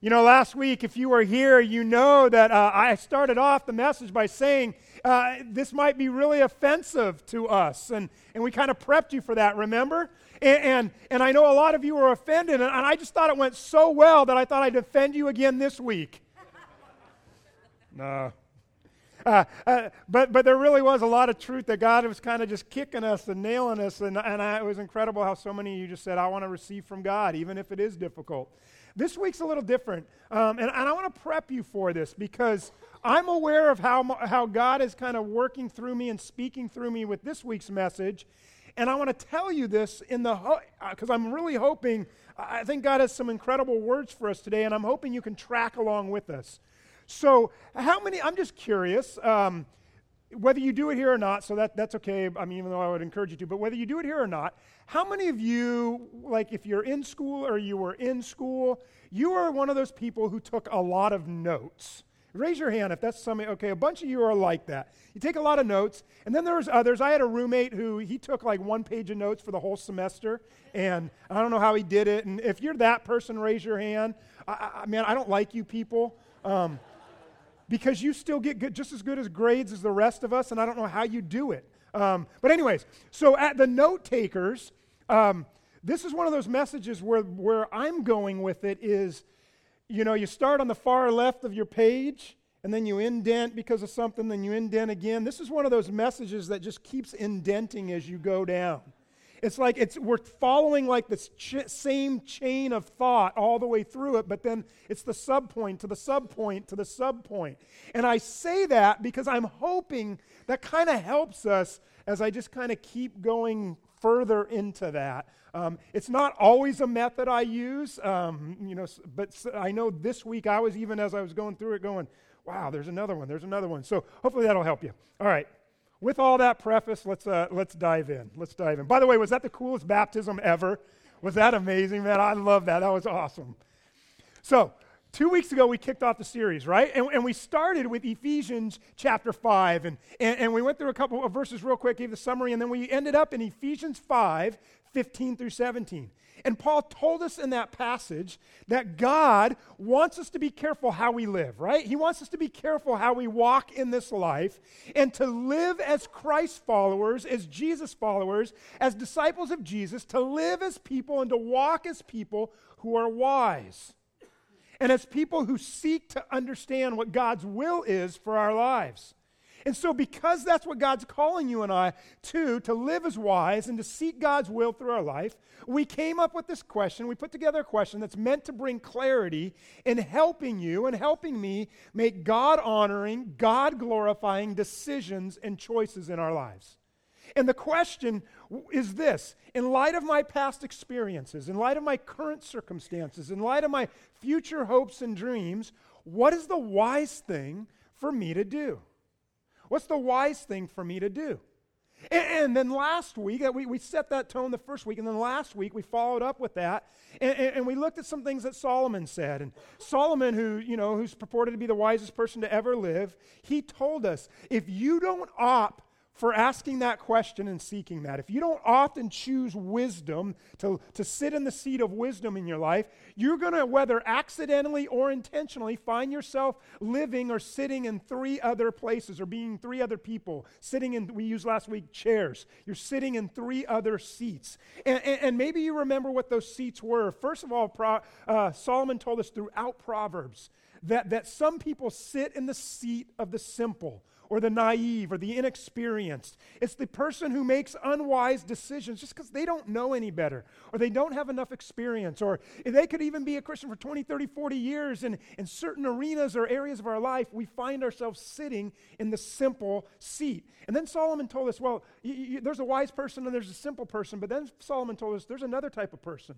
You know, last week, if you were here, you know that uh, I started off the message by saying uh, this might be really offensive to us. And, and we kind of prepped you for that, remember? And, and, and I know a lot of you were offended, and, I just thought it went so well that I thought I'd offend you again this week. no. Uh, uh, but, but there really was a lot of truth that God was kind of just kicking us and nailing us. And, and I, it was incredible how so many of you just said, I want to receive from God, even if it is difficult. This week's a little different. Um, and, and I want to prep you for this because I'm aware of how, how God is kind of working through me and speaking through me with this week's message. And I want to tell you this in the because ho- uh, I'm really hoping I think God has some incredible words for us today, and I'm hoping you can track along with us. So, how many? I'm just curious. Um, whether you do it here or not, so that, that's okay. I mean, even though I would encourage you to, but whether you do it here or not, how many of you, like if you're in school or you were in school, you are one of those people who took a lot of notes? Raise your hand if that's something. Okay, a bunch of you are like that. You take a lot of notes, and then there's others. I had a roommate who he took like one page of notes for the whole semester, and I don't know how he did it. And if you're that person, raise your hand. I, I man, I don't like you people. Um, because you still get good, just as good as grades as the rest of us, and I don't know how you do it. Um, but, anyways, so at the note takers, um, this is one of those messages where, where I'm going with it is, you know, you start on the far left of your page, and then you indent because of something, then you indent again. This is one of those messages that just keeps indenting as you go down. It's like it's, we're following like the ch- same chain of thought all the way through it, but then it's the subpoint to the subpoint to the subpoint. And I say that because I'm hoping that kind of helps us as I just kind of keep going further into that. Um, it's not always a method I use, um, you know, but I know this week I was even as I was going through it going, wow, there's another one, there's another one. So hopefully that'll help you. All right with all that preface, let's, uh, let's dive in. Let's dive in. By the way, was that the coolest baptism ever? Was that amazing, man? I love that. That was awesome. So, two weeks ago, we kicked off the series, right? And, and we started with Ephesians chapter 5. And, and, and we went through a couple of verses real quick, gave the summary, and then we ended up in Ephesians 5 15 through 17. And Paul told us in that passage that God wants us to be careful how we live, right? He wants us to be careful how we walk in this life and to live as Christ followers, as Jesus followers, as disciples of Jesus, to live as people and to walk as people who are wise. And as people who seek to understand what God's will is for our lives. And so, because that's what God's calling you and I to, to live as wise and to seek God's will through our life, we came up with this question. We put together a question that's meant to bring clarity in helping you and helping me make God honoring, God glorifying decisions and choices in our lives. And the question is this In light of my past experiences, in light of my current circumstances, in light of my future hopes and dreams, what is the wise thing for me to do? What's the wise thing for me to do? And, then last week, uh, we, we set that tone the first week, and then last week we followed up with that, and, and we looked at some things that Solomon said. And Solomon, who, you know, who's purported to be the wisest person to ever live, he told us if you don't opt for asking that question and seeking that. If you don't often choose wisdom to, to sit in the seat of wisdom in your life, you're going to, whether accidentally or intentionally, find yourself living or sitting in three other places or being three other people. Sitting in, we used last week, chairs. You're sitting in three other seats. And, and, and maybe you remember what those seats were. First of all, Pro, uh, Solomon told us throughout Proverbs that, that some people sit in the seat of the simple or the naive or the inexperienced. It's the person who makes unwise decisions just because they don't know any better or they don't have enough experience or they could even be a Christian for 20, 30, 40 years and in certain arenas or areas of our life, we find ourselves sitting in the simple seat. And then Solomon told us, well, y- y- there's a wise person and there's a simple person, but then Solomon told us there's another type of person,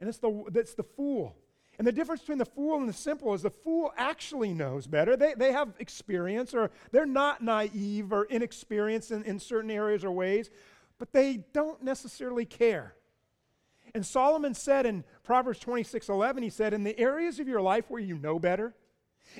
and it's the, it's the fool. And the difference between the fool and the simple is the fool actually knows better. They, they have experience, or they're not naive or inexperienced in, in certain areas or ways, but they don't necessarily care. And Solomon said in Proverbs 26 11, he said, In the areas of your life where you know better,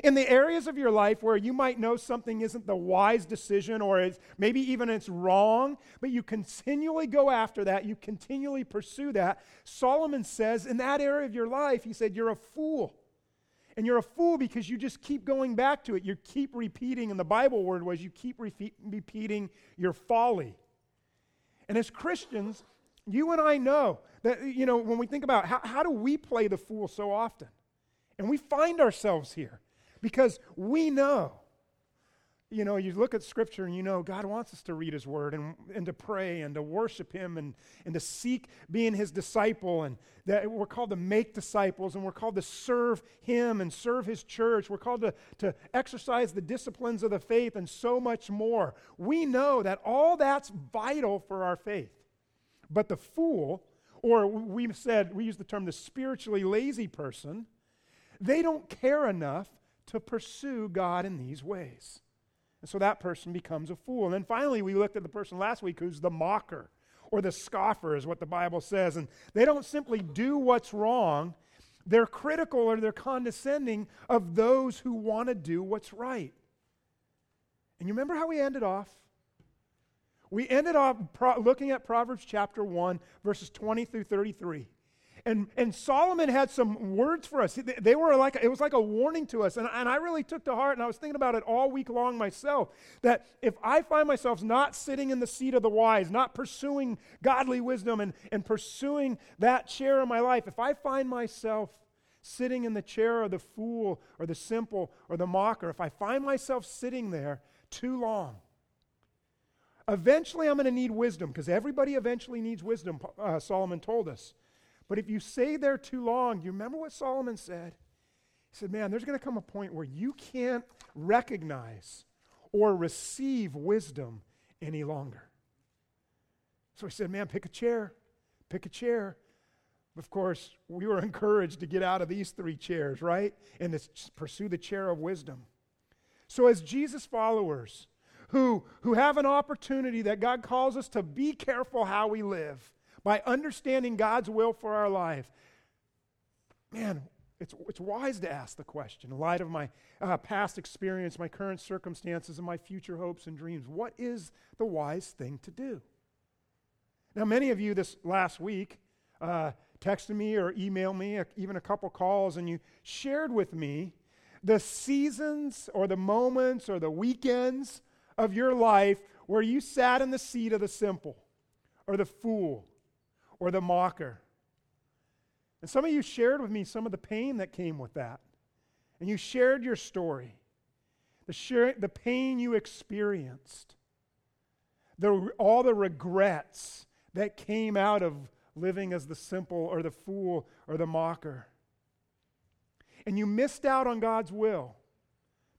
in the areas of your life where you might know something isn't the wise decision or it's, maybe even it's wrong, but you continually go after that, you continually pursue that, Solomon says, in that area of your life, he said, you're a fool. And you're a fool because you just keep going back to it. You keep repeating, and the Bible word was you keep repeating your folly. And as Christians, you and I know that, you know, when we think about how, how do we play the fool so often? And we find ourselves here because we know you know, you look at Scripture and you know God wants us to read His Word and, and to pray and to worship Him and, and to seek being His disciple. And that we're called to make disciples and we're called to serve Him and serve His church. We're called to, to exercise the disciplines of the faith and so much more. We know that all that's vital for our faith. But the fool, or we've said, we use the term the spiritually lazy person, they don't care enough to pursue God in these ways. And so that person becomes a fool. And then finally, we looked at the person last week who's the mocker or the scoffer, is what the Bible says. And they don't simply do what's wrong, they're critical or they're condescending of those who want to do what's right. And you remember how we ended off? We ended off pro- looking at Proverbs chapter 1, verses 20 through 33. And, and Solomon had some words for us. They were like, it was like a warning to us. And, and I really took to heart, and I was thinking about it all week long myself, that if I find myself not sitting in the seat of the wise, not pursuing godly wisdom and, and pursuing that chair in my life, if I find myself sitting in the chair of the fool or the simple or the mocker, if I find myself sitting there too long, eventually I'm going to need wisdom because everybody eventually needs wisdom, uh, Solomon told us. But if you stay there too long, you remember what Solomon said? He said, Man, there's going to come a point where you can't recognize or receive wisdom any longer. So he said, Man, pick a chair, pick a chair. Of course, we were encouraged to get out of these three chairs, right? And to pursue the chair of wisdom. So, as Jesus followers who, who have an opportunity that God calls us to be careful how we live, by understanding God's will for our life, man, it's, it's wise to ask the question in light of my uh, past experience, my current circumstances, and my future hopes and dreams. What is the wise thing to do? Now, many of you this last week uh, texted me or emailed me, uh, even a couple calls, and you shared with me the seasons or the moments or the weekends of your life where you sat in the seat of the simple or the fool or the mocker. And some of you shared with me some of the pain that came with that. And you shared your story, the, share, the pain you experienced, the, all the regrets that came out of living as the simple or the fool or the mocker. And you missed out on God's will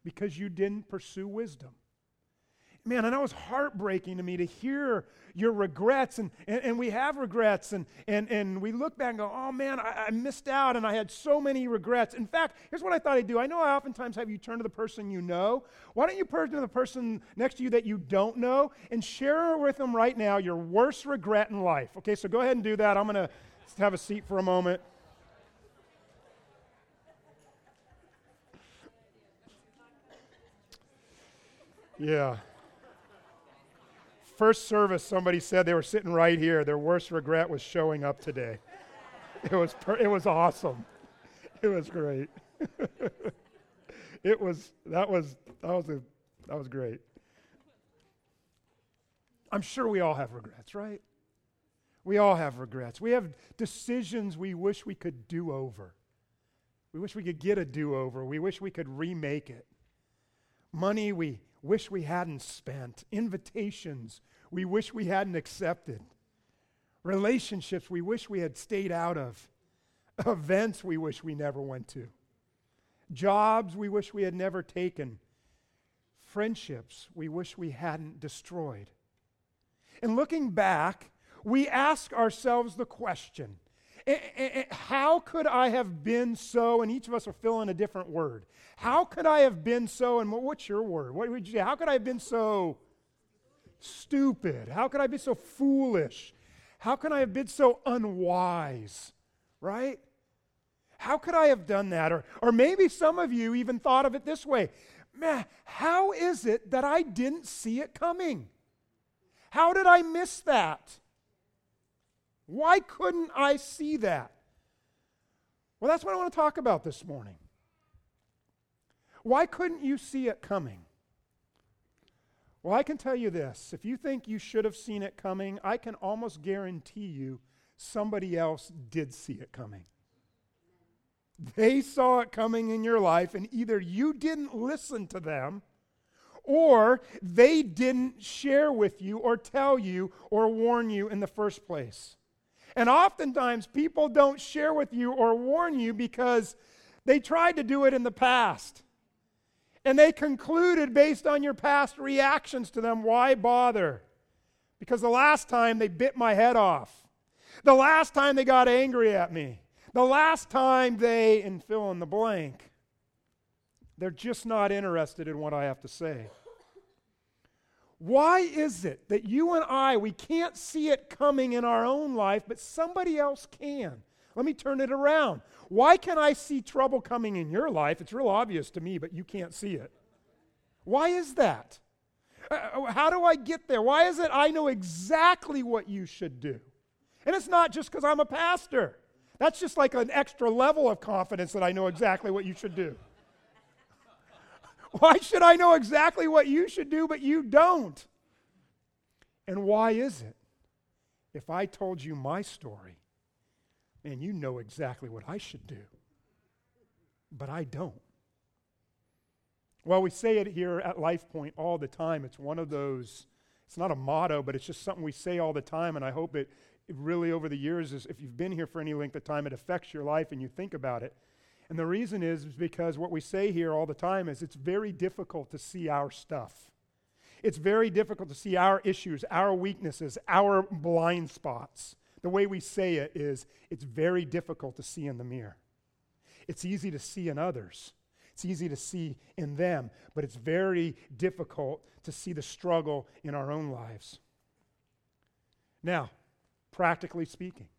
because you didn't pursue wisdom man, and that was heartbreaking to me to hear your regrets. And, and, and we have regrets, and, and, and we look back and go, oh man, I, I, missed out, and I had so many regrets. In fact, here's what I thought I'd do. I know I oftentimes have you turn to the person you know. Why don't you turn to the person next to you that you don't know and share with them right now your worst regret in life? Okay, so go ahead and do that. I'm going to have a seat for a moment. Yeah first service, somebody said they were sitting right here. Their worst regret was showing up today. It was, per- it was awesome. It was great. it was, that was, that was, a, that was great. I'm sure we all have regrets, right? We all have regrets. We have decisions we wish we could do over. We wish we could get a do over. We wish we could remake it. Money we wish we hadn't spent. Invitations we wish we hadn't accepted, relationships we wish we had stayed out of, events we wish we never went to, jobs we wish we had never taken, friendships we wish we hadn't destroyed. And looking back, we ask ourselves the question Eh, eh, eh, how could I have been so? And each of us are filling a different word. How could I have been so? And what's your word? What would you say? How could I have been so stupid? How could I be so foolish? How can I have been so unwise? Right? How could I have done that? Or, or maybe some of you even thought of it this way Man, how is it that I didn't see it coming? How did I miss that? Why couldn't I see that? Well, that's what I want to talk about this morning. Why couldn't you see it coming? Well, I can tell you this if you think you should have seen it coming, I can almost guarantee you somebody else did see it coming. They saw it coming in your life, and either you didn't listen to them or they didn't share with you or tell you or warn you in the first place. And oftentimes, people don't share with you or warn you because they tried to do it in the past. And they concluded based on your past reactions to them, why bother? Because the last time they bit my head off. The last time they got angry at me. The last time they, and fill in the blank, they're just not interested in what I have to say. Why is it that you and I, we can't see it coming in our own life, but somebody else can? Let me turn it around. Why can I see trouble coming in your life? It's real obvious to me, but you can't see it. Why is that? Uh, uh, how do I get there? Why is it I know exactly what you should do? And it's not just because I'm a pastor. That's just like an extra level of confidence that I know exactly what you should do. Why should I know exactly what you should do, but you don't? And why is it? If I told you my story, and you know exactly what I should do, but I don't. Well, we say it here at Life Point all the time. It's one of those, it's not a motto, but it's just something we say all the time, and I hope it, it really over the years is if you've been here for any length of time, it affects your life and you think about it. And the reason is, is because what we say here all the time is it's very difficult to see our stuff. It's very difficult to see our issues, our weaknesses, our blind spots. The way we say it is it's very difficult to see in the mirror. It's easy to see in others. It's easy to see in them, but it's very difficult to see the struggle in our own lives. Now, practically speaking,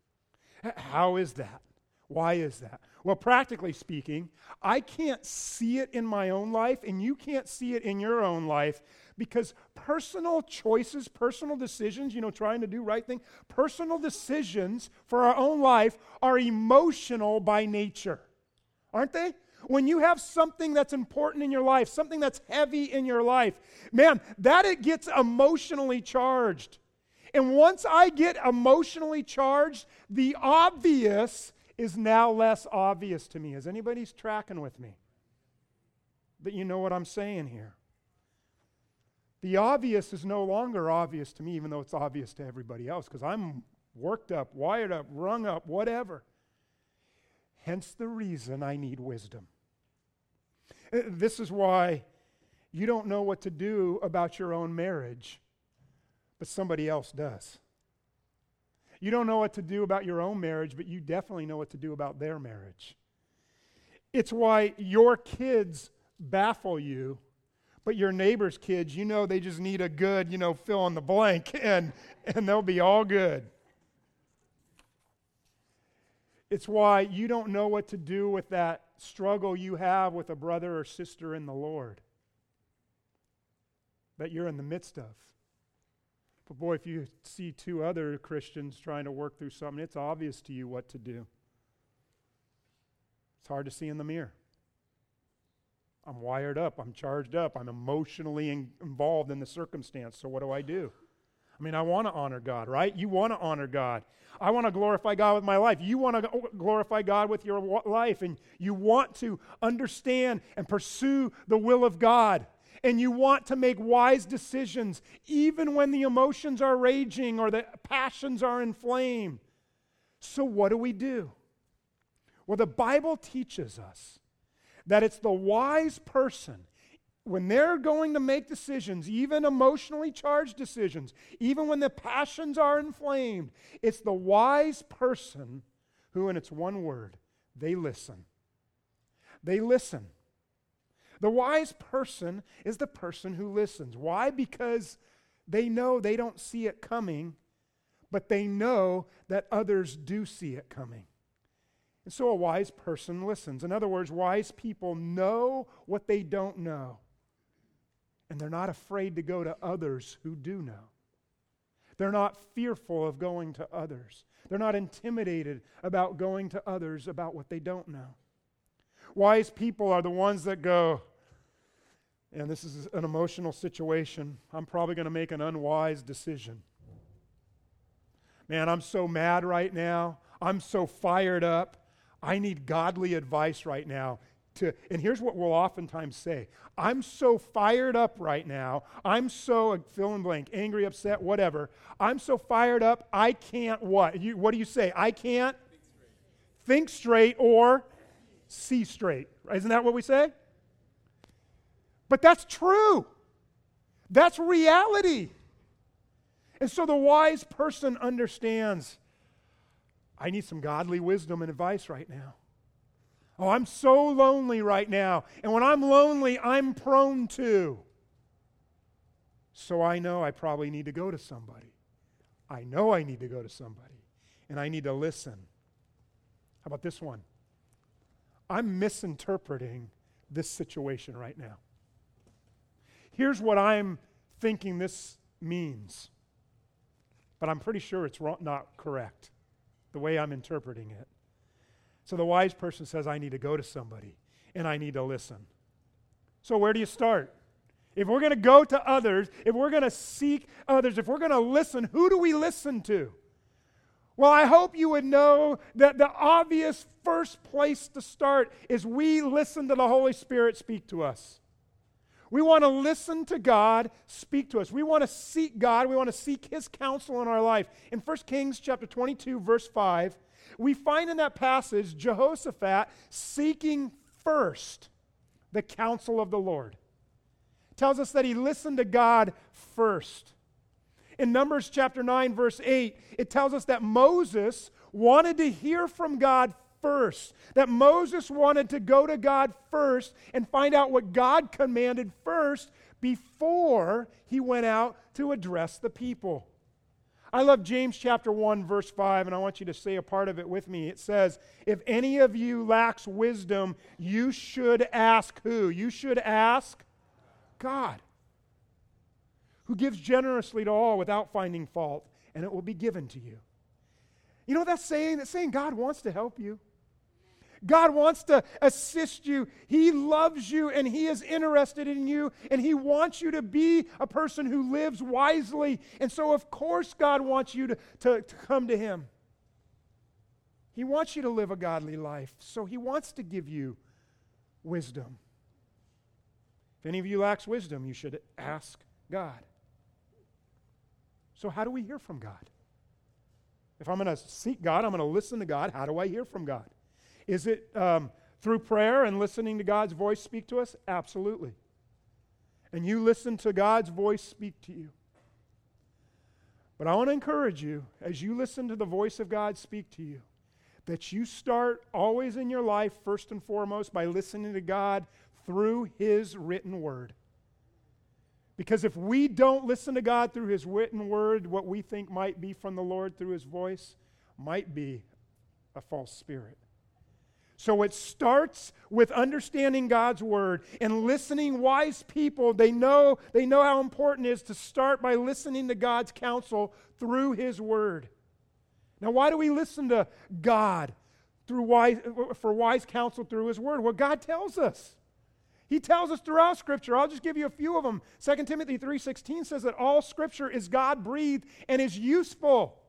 how is that? Why is that? Well, practically speaking, I can't see it in my own life, and you can't see it in your own life because personal choices, personal decisions, you know, trying to do right thing, personal decisions for our own life are emotional by nature, aren't they? When you have something that's important in your life, something that's heavy in your life, man, that it gets emotionally charged. And once I get emotionally charged, the obvious is now less obvious to me. Is anybody's tracking with me? That you know what I'm saying here. The obvious is no longer obvious to me, even though it's obvious to everybody else, because I'm worked up, wired up, rung up, whatever. Hence the reason I need wisdom. Uh, this is why you don't know what to do about your own marriage, but somebody else does. You don't know what to do about your own marriage, but you definitely know what to do about their marriage. It's why your kids baffle you, but your neighbor's kids, you know they just need a good, you know, fill in the blank, and, and they'll be all good. It's why you don't know what to do with that struggle you have with a brother or sister in the Lord that you're in the midst of. But boy, if you see two other Christians trying to work through something, it's obvious to you what to do. It's hard to see in the mirror. I'm wired up, I'm charged up, I'm emotionally in, involved in the circumstance. So, what do I do? I mean, I want to honor God, right? You want to honor God. I want to glorify God with my life. You want to glorify God with your life, and you want to understand and pursue the will of God and you want to make wise decisions even when the emotions are raging or the passions are inflamed. So, what do we do? Well, the Bible teaches us that it's the wise person, when they're going to make decisions, even emotionally charged decisions, even when the passions are inflamed, it's the wise person who, in its one word, they listen. They listen. The wise person is the person who listens. Why? Because they know they don't see it coming, but they know that others do see it coming. And so a wise person listens. In other words, wise people know what they don't know, and they're not afraid to go to others who do know. They're not fearful of going to others. They're not intimidated about going to others about what they don't know. Wise people are the ones that go, and this is an emotional situation, I'm probably going to make an unwise decision. Man, I'm so mad right now. I'm so fired up. I need godly advice right now. To, and here's what we'll oftentimes say I'm so fired up right now. I'm so fill in blank, angry, upset, whatever. I'm so fired up, I can't what? You, what do you say? I can't think straight, think straight or see straight. Isn't that what we say? But that's true. That's reality. And so the wise person understands I need some godly wisdom and advice right now. Oh, I'm so lonely right now. And when I'm lonely, I'm prone to. So I know I probably need to go to somebody. I know I need to go to somebody. And I need to listen. How about this one? I'm misinterpreting this situation right now. Here's what I'm thinking this means, but I'm pretty sure it's not correct, the way I'm interpreting it. So the wise person says, I need to go to somebody and I need to listen. So, where do you start? If we're going to go to others, if we're going to seek others, if we're going to listen, who do we listen to? Well, I hope you would know that the obvious first place to start is we listen to the Holy Spirit speak to us. We want to listen to God speak to us. We want to seek God. We want to seek His counsel in our life. In 1 Kings chapter 22, verse 5, we find in that passage Jehoshaphat seeking first the counsel of the Lord. It tells us that he listened to God first. In Numbers chapter 9, verse 8, it tells us that Moses wanted to hear from God first. That Moses wanted to go to God first and find out what God commanded first before he went out to address the people. I love James chapter 1 verse 5 and I want you to say a part of it with me. It says, "If any of you lacks wisdom, you should ask who? You should ask God, who gives generously to all without finding fault, and it will be given to you." You know what that's saying? That's saying God wants to help you. God wants to assist you. He loves you and He is interested in you and He wants you to be a person who lives wisely. And so, of course, God wants you to, to, to come to Him. He wants you to live a godly life. So, He wants to give you wisdom. If any of you lacks wisdom, you should ask God. So, how do we hear from God? If I'm going to seek God, I'm going to listen to God. How do I hear from God? Is it um, through prayer and listening to God's voice speak to us? Absolutely. And you listen to God's voice speak to you. But I want to encourage you, as you listen to the voice of God speak to you, that you start always in your life, first and foremost, by listening to God through His written word. Because if we don't listen to God through His written word, what we think might be from the Lord through His voice might be a false spirit. So it starts with understanding God's word and listening wise people they know they know how important it is to start by listening to God's counsel through his word. Now why do we listen to God through wise for wise counsel through his word? Well God tells us. He tells us throughout scripture. I'll just give you a few of them. 2 Timothy 3:16 says that all scripture is God-breathed and is useful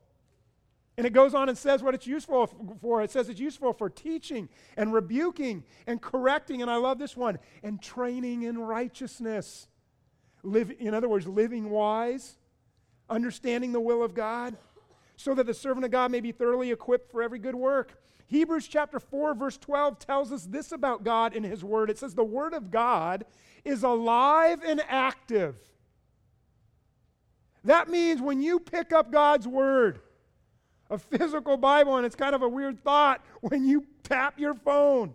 and it goes on and says what it's useful for. It says it's useful for teaching and rebuking and correcting, and I love this one, and training in righteousness. Live, in other words, living wise, understanding the will of God, so that the servant of God may be thoroughly equipped for every good work. Hebrews chapter 4, verse 12 tells us this about God in His Word. It says, The Word of God is alive and active. That means when you pick up God's Word, a physical Bible, and it's kind of a weird thought when you tap your phone.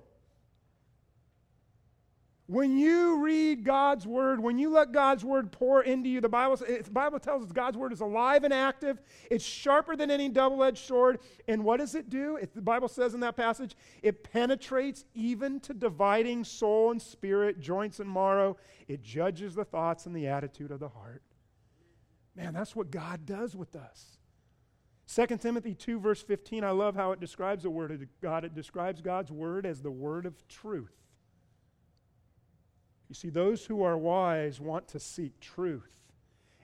When you read God's word, when you let God's word pour into you, the Bible, the Bible tells us God's word is alive and active. It's sharper than any double edged sword. And what does it do? It, the Bible says in that passage, it penetrates even to dividing soul and spirit, joints and marrow. It judges the thoughts and the attitude of the heart. Man, that's what God does with us. 2 Timothy 2, verse 15, I love how it describes the Word of God. It describes God's Word as the Word of truth. You see, those who are wise want to seek truth,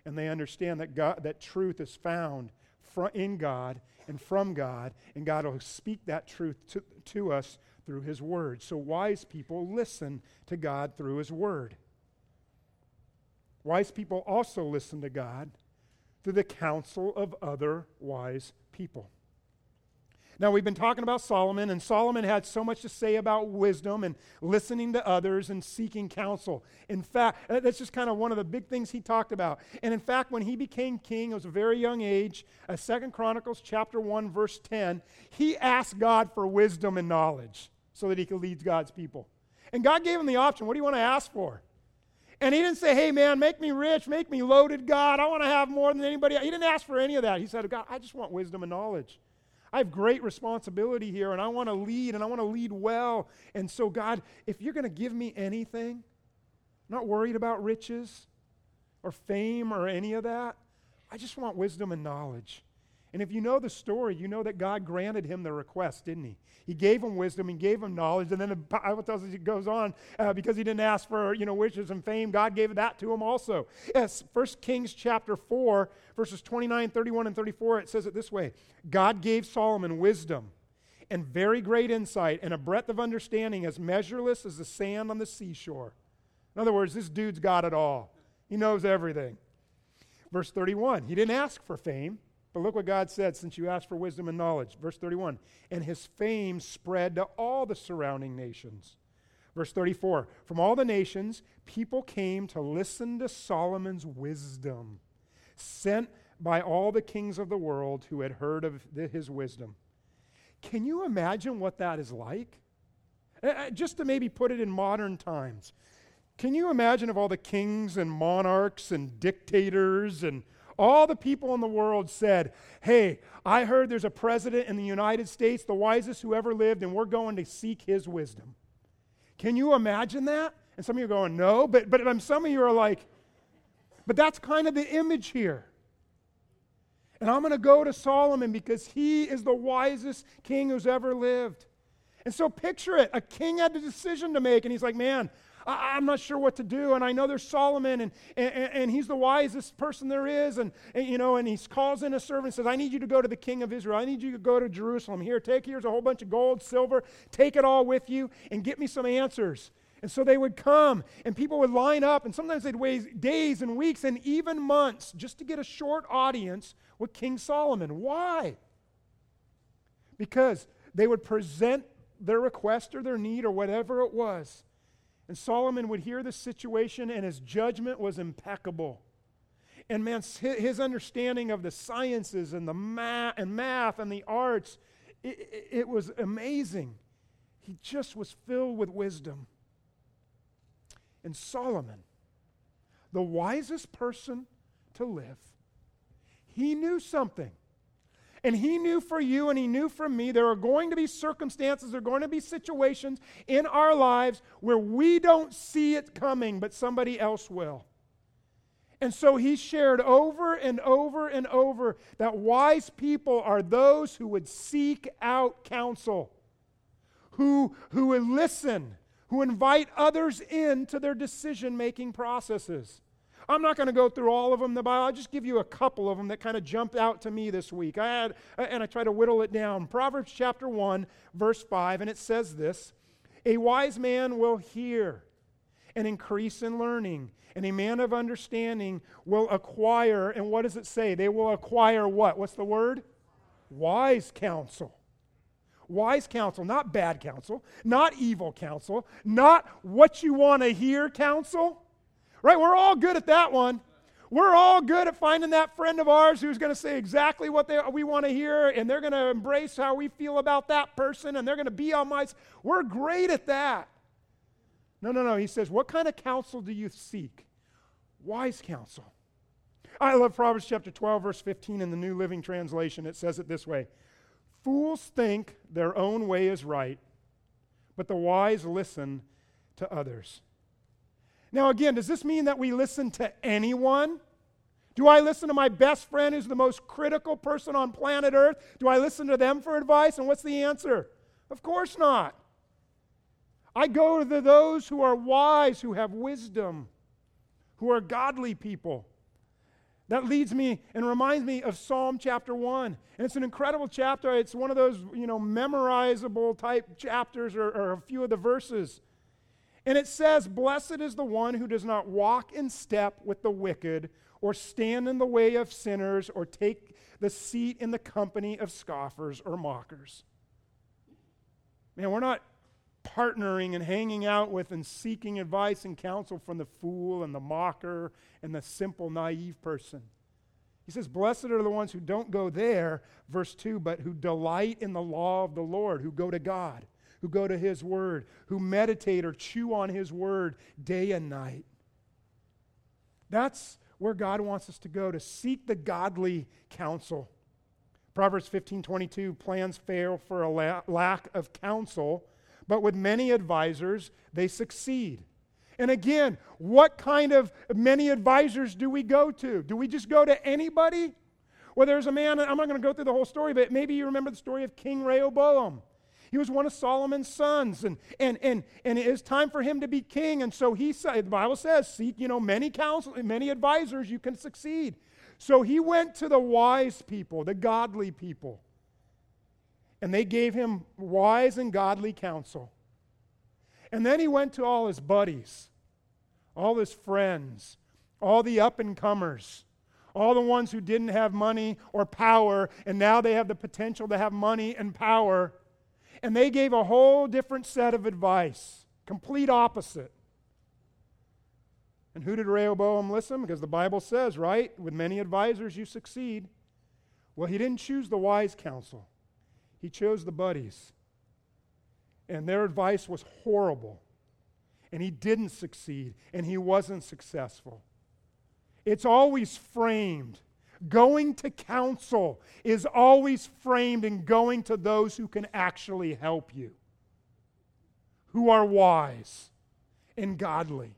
and they understand that, God, that truth is found in God and from God, and God will speak that truth to, to us through His Word. So, wise people listen to God through His Word. Wise people also listen to God through the counsel of other wise people. Now, we've been talking about Solomon, and Solomon had so much to say about wisdom and listening to others and seeking counsel. In fact, that's just kind of one of the big things he talked about. And in fact, when he became king, it was a very young age, uh, Second Chronicles chapter 1, verse 10, he asked God for wisdom and knowledge so that he could lead God's people. And God gave him the option what do you want to ask for? And he didn't say, hey, man, make me rich, make me loaded, God. I want to have more than anybody. He didn't ask for any of that. He said, God, I just want wisdom and knowledge. I have great responsibility here and I want to lead and I want to lead well. And so, God, if you're going to give me anything, I'm not worried about riches or fame or any of that. I just want wisdom and knowledge. And if you know the story, you know that God granted him the request, didn't he? He gave him wisdom, he gave him knowledge, and then the Bible tells us it goes on uh, because he didn't ask for you know riches and fame. God gave that to him also. Yes, First Kings chapter four, verses 29, 31, and 34. It says it this way: God gave Solomon wisdom and very great insight and a breadth of understanding as measureless as the sand on the seashore. In other words, this dude's got it all. He knows everything. Verse 31, he didn't ask for fame. But look what God said since you asked for wisdom and knowledge. Verse 31 And his fame spread to all the surrounding nations. Verse 34 From all the nations, people came to listen to Solomon's wisdom, sent by all the kings of the world who had heard of the, his wisdom. Can you imagine what that is like? Uh, just to maybe put it in modern times. Can you imagine of all the kings and monarchs and dictators and all the people in the world said, Hey, I heard there's a president in the United States, the wisest who ever lived, and we're going to seek his wisdom. Can you imagine that? And some of you are going, No, but, but some of you are like, But that's kind of the image here. And I'm going to go to Solomon because he is the wisest king who's ever lived. And so picture it. A king had a decision to make, and he's like, Man, I, am not sure what to do. And I know there's Solomon, and, and, and he's the wisest person there is. And, and, you know, and he calls in a servant and says, I need you to go to the king of Israel. I need you to go to Jerusalem. Here, take here's a whole bunch of gold, silver. Take it all with you and get me some answers. And so they would come, and people would line up, and sometimes they'd wait days and weeks and even months just to get a short audience with King Solomon. Why? Because they would present their request or their need or whatever it was. And Solomon would hear the situation, and his judgment was impeccable. And man, his understanding of the sciences and the math and math and the arts, it, it was amazing. He just was filled with wisdom. And Solomon, the wisest person to live, he knew something. And he knew for you and he knew for me there are going to be circumstances, there are going to be situations in our lives where we don't see it coming, but somebody else will. And so he shared over and over and over that wise people are those who would seek out counsel, who, who would listen, who invite others into their decision making processes. I'm not going to go through all of them in the Bible. I'll just give you a couple of them that kind of jumped out to me this week. I had, and I try to whittle it down. Proverbs chapter 1, verse 5, and it says this A wise man will hear and increase in learning, and a man of understanding will acquire, and what does it say? They will acquire what? What's the word? Wise counsel wise counsel, not bad counsel, not evil counsel, not what you want to hear counsel, Right? We're all good at that one. We're all good at finding that friend of ours who's going to say exactly what they, we want to hear, and they're going to embrace how we feel about that person, and they're going to be on my. We're great at that. No, no, no. He says, What kind of counsel do you seek? Wise counsel. I love Proverbs chapter 12, verse 15 in the New Living Translation. It says it this way Fools think their own way is right, but the wise listen to others. Now, again, does this mean that we listen to anyone? Do I listen to my best friend who's the most critical person on planet Earth? Do I listen to them for advice? And what's the answer? Of course not. I go to those who are wise, who have wisdom, who are godly people. That leads me and reminds me of Psalm chapter 1. And it's an incredible chapter. It's one of those, you know, memorizable type chapters or, or a few of the verses. And it says, Blessed is the one who does not walk in step with the wicked, or stand in the way of sinners, or take the seat in the company of scoffers or mockers. Man, we're not partnering and hanging out with and seeking advice and counsel from the fool and the mocker and the simple, naive person. He says, Blessed are the ones who don't go there, verse 2, but who delight in the law of the Lord, who go to God, who go to His Word, who meditate or chew on His Word day and night. That's where God wants us to go, to seek the godly counsel. Proverbs 15 22 plans fail for a la- lack of counsel, but with many advisors, they succeed. And again, what kind of many advisors do we go to? Do we just go to anybody? Well, there's a man, I'm not going to go through the whole story, but maybe you remember the story of King Rehoboam. He was one of Solomon's sons, and, and, and, and it is time for him to be king. And so he said, the Bible says, seek, you know, many counsel, many advisors, you can succeed. So he went to the wise people, the godly people, and they gave him wise and godly counsel. And then he went to all his buddies, all his friends, all the up and comers, all the ones who didn't have money or power, and now they have the potential to have money and power. And they gave a whole different set of advice, complete opposite. And who did Rehoboam listen? Because the Bible says, right? With many advisors, you succeed. Well, he didn't choose the wise counsel, he chose the buddies. And their advice was horrible. And he didn't succeed, and he wasn't successful. It's always framed Going to counsel is always framed in going to those who can actually help you, who are wise and godly.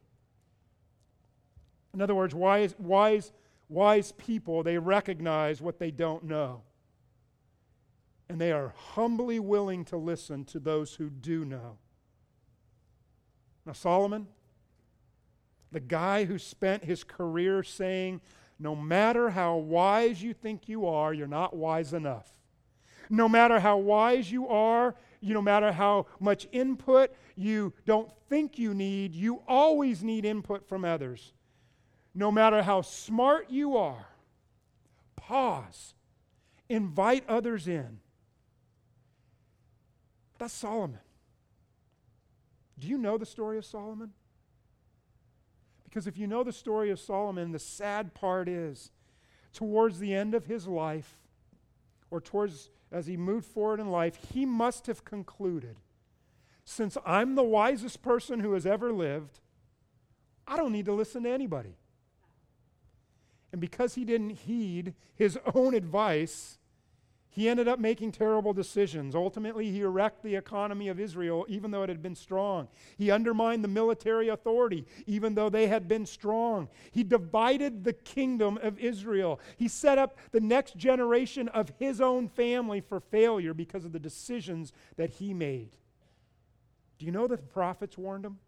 In other words, wise, wise, wise people, they recognize what they don't know. And they are humbly willing to listen to those who do know. Now, Solomon, the guy who spent his career saying, no matter how wise you think you are, you're not wise enough. No matter how wise you are, you, no matter how much input you don't think you need, you always need input from others. No matter how smart you are, pause, invite others in. That's Solomon. Do you know the story of Solomon? Because if you know the story of Solomon, the sad part is towards the end of his life, or towards as he moved forward in life, he must have concluded since I'm the wisest person who has ever lived, I don't need to listen to anybody. And because he didn't heed his own advice, he ended up making terrible decisions. Ultimately, he wrecked the economy of Israel, even though it had been strong. He undermined the military authority, even though they had been strong. He divided the kingdom of Israel. He set up the next generation of his own family for failure because of the decisions that he made. Do you know that the prophets warned him?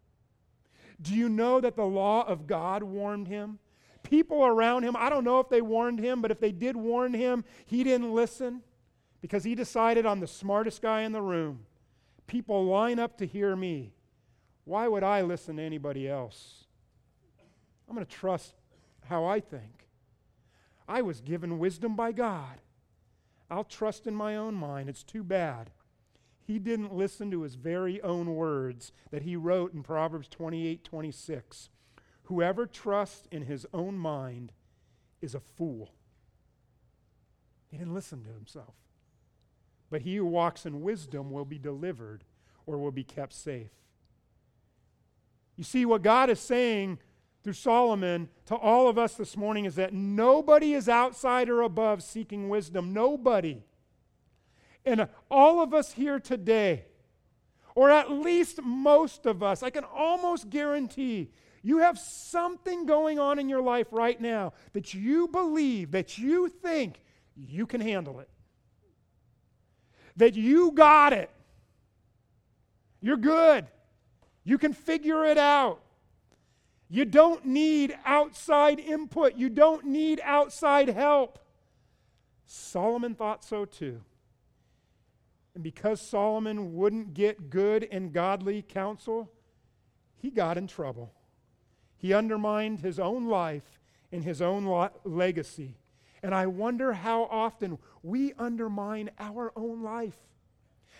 Do you know that the law of God warned him? People around him, I don't know if they warned him, but if they did warn him, he didn't listen because he decided I'm the smartest guy in the room. People line up to hear me. Why would I listen to anybody else? I'm going to trust how I think. I was given wisdom by God. I'll trust in my own mind. It's too bad. He didn't listen to his very own words that he wrote in Proverbs 28 26. Whoever trusts in his own mind is a fool. He didn't listen to himself. But he who walks in wisdom will be delivered or will be kept safe. You see, what God is saying through Solomon to all of us this morning is that nobody is outside or above seeking wisdom. Nobody. And all of us here today, or at least most of us, I can almost guarantee you have something going on in your life right now that you believe, that you think you can handle it that you got it. You're good. You can figure it out. You don't need outside input, you don't need outside help. Solomon thought so too. And because Solomon wouldn't get good and godly counsel, he got in trouble. He undermined his own life and his own lo- legacy. And I wonder how often we undermine our own life,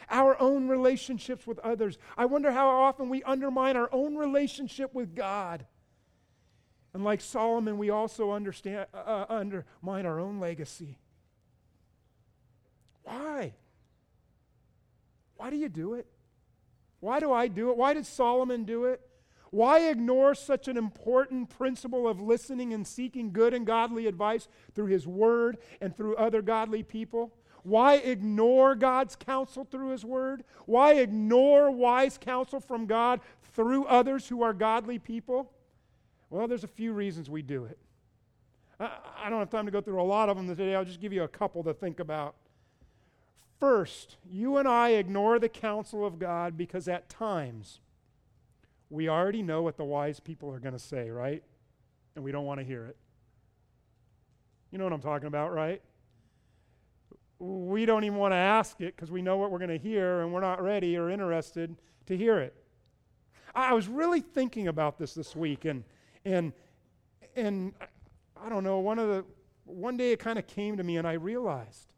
our own relationships with others. I wonder how often we undermine our own relationship with God. And like Solomon, we also understand, uh, uh undermine our own legacy. Why? Why do you do it? Why do I do it? Why did Solomon do it? Why ignore such an important principle of listening and seeking good and godly advice through His Word and through other godly people? Why ignore God's counsel through His Word? Why ignore wise counsel from God through others who are godly people? Well, there's a few reasons we do it. I, don't have time to go through a lot of them today. I'll just give you a couple to think about. First, you and I ignore the counsel of God because at times, we already know what the wise people are going to say, right? And we don't want to hear it. You know what I'm talking about, right? We don't even want to ask it because we know what we're going to hear and we're not ready or interested to hear it. I was really thinking about this this week and and and I don't know, one of the one day it kind of came to me and I realized,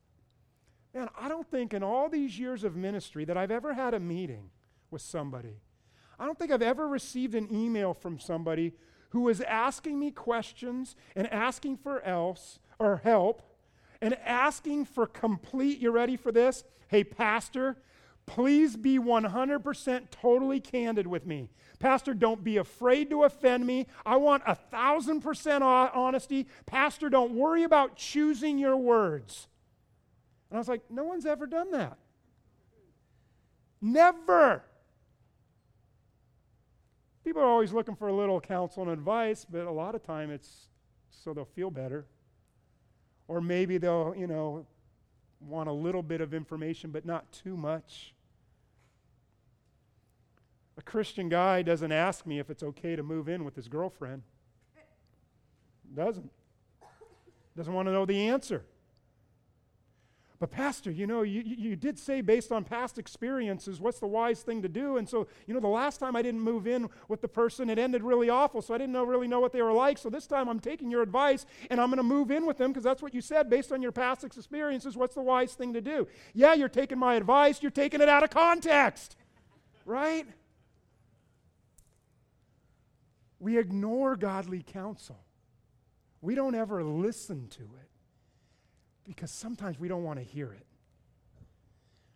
man, I don't think in all these years of ministry that I've ever had a meeting with somebody I don't think I've ever received an email from somebody who was asking me questions and asking for else or help and asking for complete, you ready for this? Hey, Pastor, please be 100% totally candid with me. Pastor, don't be afraid to offend me. I want a thousand percent honesty. Pastor, don't worry about choosing your words. And I was like, no one's ever done that. Never. People are always looking for a little counsel and advice, but a lot of time it's so they'll feel better. Or maybe they'll, you know, want a little bit of information, but not too much. A Christian guy doesn't ask me if it's okay to move in with his girlfriend. Doesn't. Doesn't want to know the answer. But, Pastor, you know, you, you did say based on past experiences, what's the wise thing to do? And so, you know, the last time I didn't move in with the person, it ended really awful. So I didn't know, really know what they were like. So this time I'm taking your advice and I'm going to move in with them because that's what you said based on your past experiences. What's the wise thing to do? Yeah, you're taking my advice, you're taking it out of context, right? We ignore godly counsel, we don't ever listen to it. Because sometimes we don't want to hear it.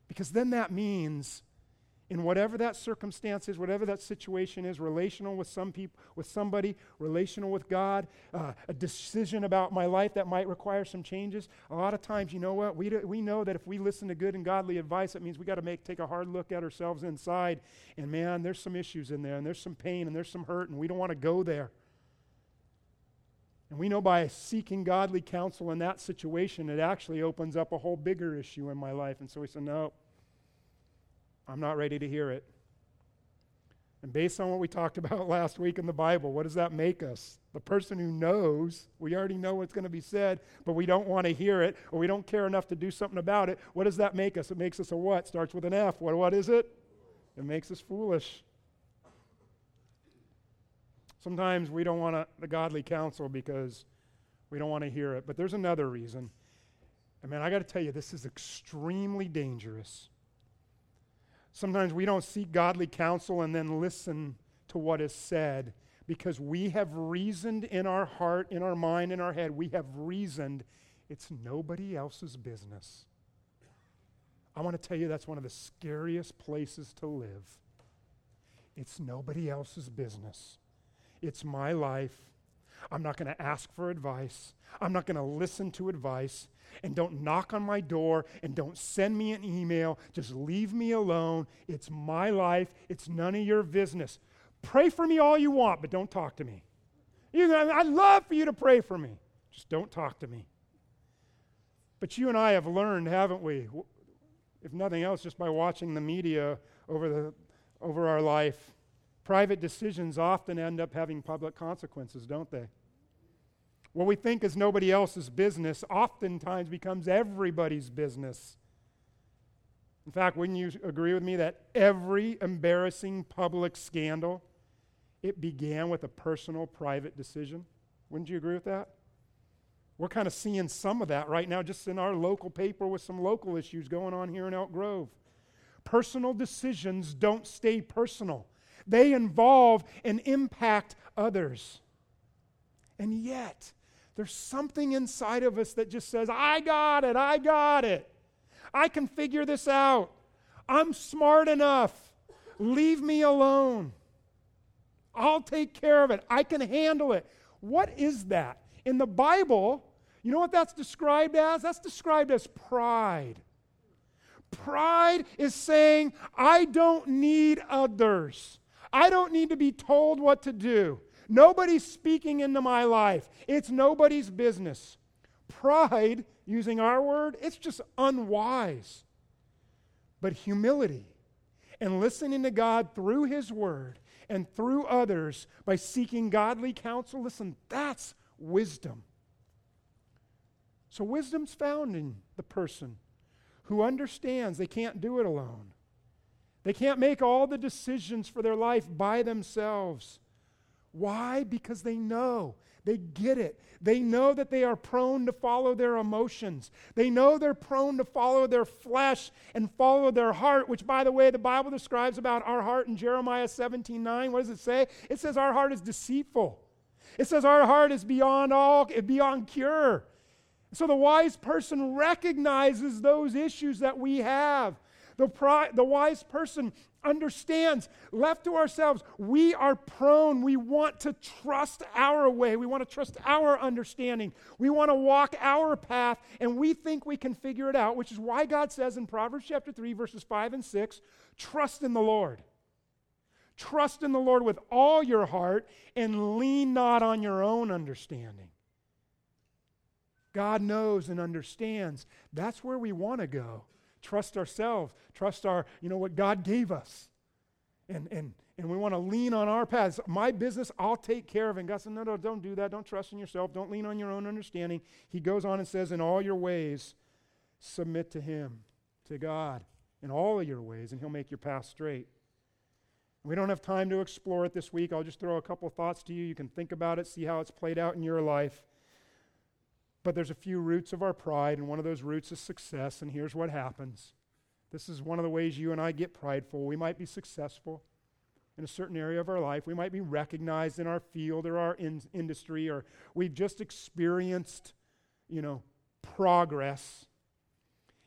Because then that means in whatever that circumstance is, whatever that situation is, relational with some people, with somebody, relational with God, uh, a decision about my life that might require some changes. A lot of times, you know what? We, do, we know that if we listen to good and godly advice, it means we got to make take a hard look at ourselves inside. And man, there's some issues in there, and there's some pain, and there's some hurt, and we don't want to go there. And we know by seeking godly counsel in that situation, it actually opens up a whole bigger issue in my life. And so we said, no, I'm not ready to hear it. And based on what we talked about last week in the Bible, what does that make us? The person who knows, we already know what's going to be said, but we don't want to hear it or we don't care enough to do something about it. What does that make us? It makes us a what? Starts with an F. What, what is it? It makes us foolish. Sometimes we don't want the godly counsel because we don't want to hear it. But there's another reason. I mean, I got to tell you, this is extremely dangerous. Sometimes we don't seek godly counsel and then listen to what is said because we have reasoned in our heart, in our mind, in our head, we have reasoned it's nobody else's business. I want to tell you that's one of the scariest places to live. It's nobody else's business. It's my life. I'm not going to ask for advice. I'm not going to listen to advice. And don't knock on my door and don't send me an email. Just leave me alone. It's my life. It's none of your business. Pray for me all you want, but don't talk to me. You, I'd love for you to pray for me. Just don't talk to me. But you and I have learned, haven't we? If nothing else, just by watching the media over, the, over our life, Private decisions often end up having public consequences, don't they? What we think is nobody else's business oftentimes becomes everybody's business. In fact, wouldn't you agree with me that every embarrassing public scandal it began with a personal private decision? Wouldn't you agree with that? We're kind of seeing some of that right now just in our local paper with some local issues going on here in Elk Grove. Personal decisions don't stay personal. They involve and impact others. And yet, there's something inside of us that just says, I got it, I got it. I can figure this out. I'm smart enough. Leave me alone. I'll take care of it. I can handle it. What is that? In the Bible, you know what that's described as? That's described as pride. Pride is saying, I don't need others. I don't need to be told what to do. Nobody's speaking into my life. It's nobody's business. Pride, using our word, it's just unwise. But humility and listening to God through His word and through others by seeking godly counsel, listen, that's wisdom. So, wisdom's found in the person who understands they can't do it alone. They can't make all the decisions for their life by themselves. Why? Because they know. They get it. They know that they are prone to follow their emotions. They know they're prone to follow their flesh and follow their heart, which, by the way, the Bible describes about our heart in Jeremiah 17 9. What does it say? It says our heart is deceitful. It says our heart is beyond all, beyond cure. So the wise person recognizes those issues that we have. The, pri- the wise person understands, left to ourselves, we are prone. We want to trust our way. We want to trust our understanding. We want to walk our path, and we think we can figure it out, which is why God says in Proverbs chapter 3, verses 5 and 6 trust in the Lord. Trust in the Lord with all your heart and lean not on your own understanding. God knows and understands. That's where we want to go trust ourselves, trust our, you know, what God gave us. And, and, and we want to lean on our paths. My business, I'll take care of. And God said, no, no, don't do that. Don't trust in yourself. Don't lean on your own understanding. He goes on and says, in all your ways, submit to Him, to God, in all of your ways, and He'll make your path straight. We don't have time to explore it this week. I'll just throw a couple thoughts to you. You can think about it, see how it's played out in your life. But there's a few roots of our pride, and one of those roots is success. And here's what happens this is one of the ways you and I get prideful. We might be successful in a certain area of our life, we might be recognized in our field or our in- industry, or we've just experienced, you know, progress.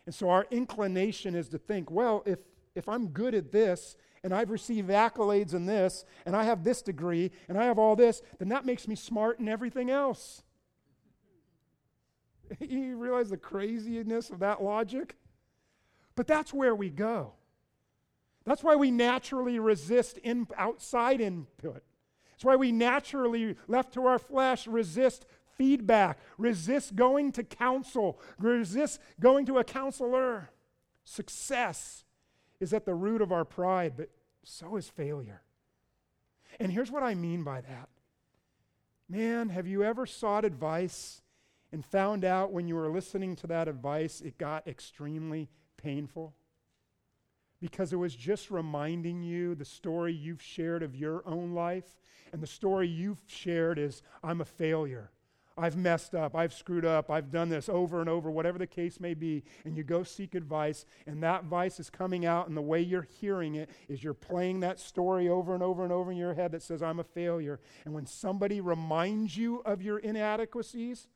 And so our inclination is to think, well, if, if I'm good at this, and I've received accolades in this, and I have this degree, and I have all this, then that makes me smart in everything else. you realize the craziness of that logic? But that's where we go. That's why we naturally resist in, outside input. That's why we naturally, left to our flesh, resist feedback, resist going to counsel, resist going to a counselor. Success is at the root of our pride, but so is failure. And here's what I mean by that. Man, have you ever sought advice and found out when you were listening to that advice, it got extremely painful? Because it was just reminding you the story you've shared of your own life. And the story you've shared is I'm a failure. I've messed up. I've screwed up. I've done this over and over, whatever the case may be. And you go seek advice, and that advice is coming out, and the way you're hearing it is you're playing that story over and over and over in your head that says, I'm a failure. And when somebody reminds you of your inadequacies,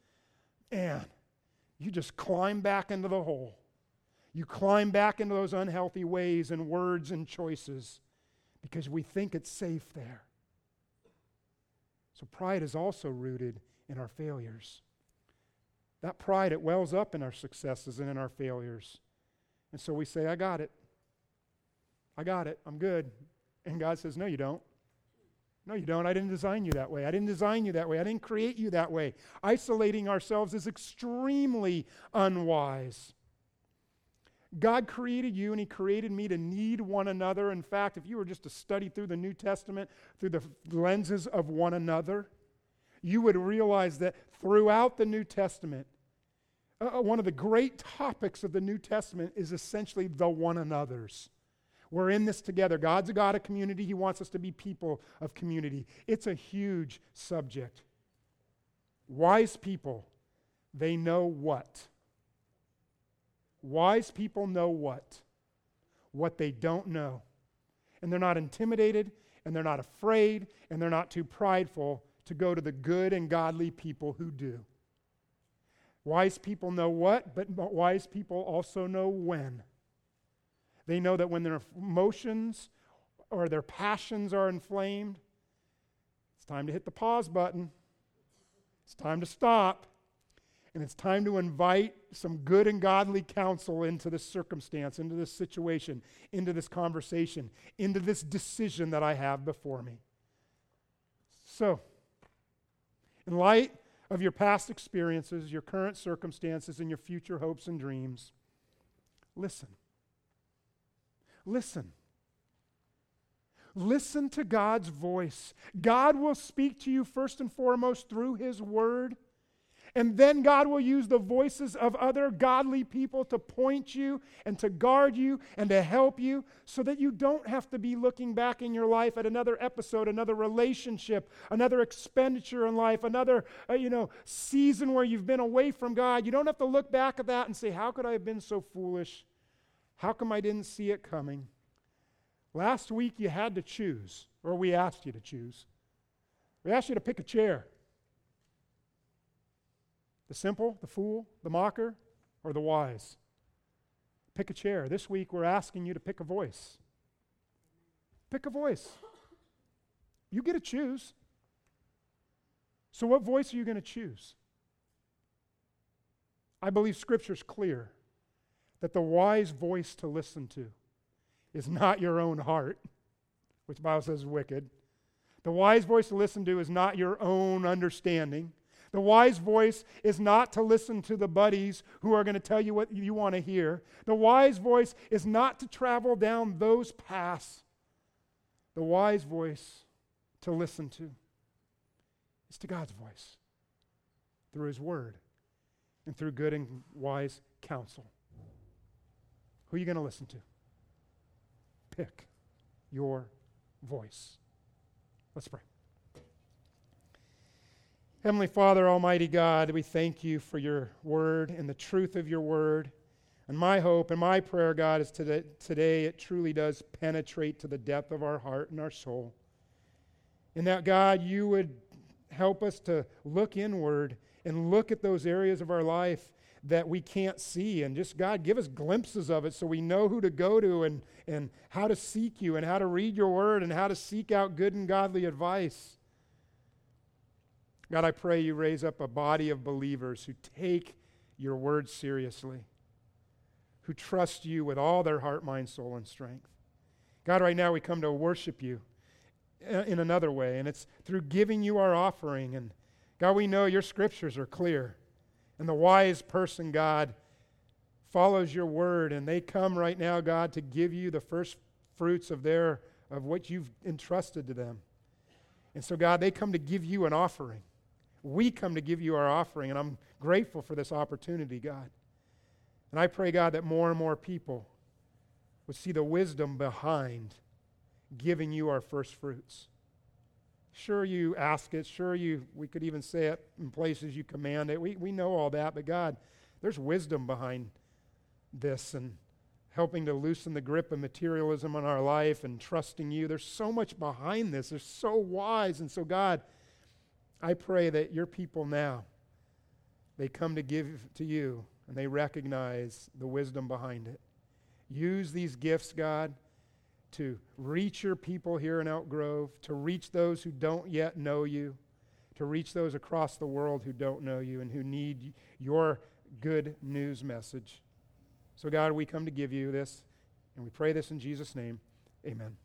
and you just climb back into the hole. You climb back into those unhealthy ways and words and choices because we think it's safe there. So pride is also rooted in our failures. That pride, it wells up in our successes and in our failures. And so we say, I got it. I got it. I'm good. And God says, No, you don't. No, you don't. I didn't design you that way. I didn't design you that way. I didn't create you that way. Isolating ourselves is extremely unwise. God created you and He created me to need one another. In fact, if you were just to study through the New Testament through the lenses of one another, you would realize that throughout the New Testament, uh, uh, one of the great topics of the New Testament is essentially the one another's. We're in this together. God's a God of community. He wants us to be people of community. It's a huge subject. Wise people, they know what? Wise people know what? What they don't know. And they're not intimidated, and they're not afraid, and they're not too prideful to go to the good and godly people who do. Wise people know what, but wise people also know when. They know that when their emotions or their passions are inflamed, it's time to hit the pause button. It's time to stop. And it's time to invite some good and godly counsel into this circumstance, into this situation, into this conversation, into this decision that I have before me. So, in light of your past experiences, your current circumstances, and your future hopes and dreams, listen. Listen. Listen to God's voice. God will speak to you first and foremost through His Word. And then God will use the voices of other godly people to point you and to guard you and to help you so that you don't have to be looking back in your life at another episode, another relationship, another expenditure in life, another, uh, you know, season where you've been away from God. You don't have to look back at that and say, How could I have been so foolish? How come I didn't see it coming? Last week you had to choose, or we asked you to choose. We asked you to pick a chair. The simple, the fool, the mocker, or the wise? Pick a chair. This week we're asking you to pick a voice. Pick a voice. You get to choose. So, what voice are you going to choose? I believe Scripture's clear that the wise voice to listen to is not your own heart, which Bible says is wicked. The wise voice to listen to is not your own understanding. The wise voice is not to listen to the buddies who are going to tell you what you want to hear. The wise voice is not to travel down those paths. The wise voice to listen to is to God's voice through His Word and through good and wise counsel. Who are you going to listen to? Pick your voice. Let's pray. Heavenly Father, Almighty God, we thank you for your word and the truth of your word. And my hope and my prayer, God, is today, today it truly does penetrate to the depth of our heart and our soul. And that, God, you would help us to look inward and look at those areas of our life that we can't see. And just, God, give us glimpses of it so we know who to go to and, and how to seek you and how to read your word and how to seek out good and godly advice. God, I pray you raise up a body of believers who take your word seriously, who trust you with all their heart, mind, soul, and strength. God, right now we come to worship you in another way, and it's through giving you our offering. And God, we know your scriptures are clear. And the wise person, God, follows your word, and they come right now, God, to give you the first fruits of their of what you've entrusted to them. And so, God, they come to give you an offering we come to give you our offering, and I'm grateful for this opportunity, God. And I pray, God, that more and more people would see the wisdom behind giving you our first fruits. Sure, you ask it. Sure, you we could even say it in places you command it. We, we know all that, but God, there's wisdom behind this and helping to loosen the grip of materialism on our life and trusting you. There's so much behind this. They're so wise. And so, God, I pray that your people now, they come to give to you and they recognize the wisdom behind it. Use these gifts, God, to reach your people here in Elk Grove, to reach those who don't yet know you, to reach those across the world who don't know you and who need your good news message. So, God, we come to give you this, and we pray this in Jesus' name. Amen.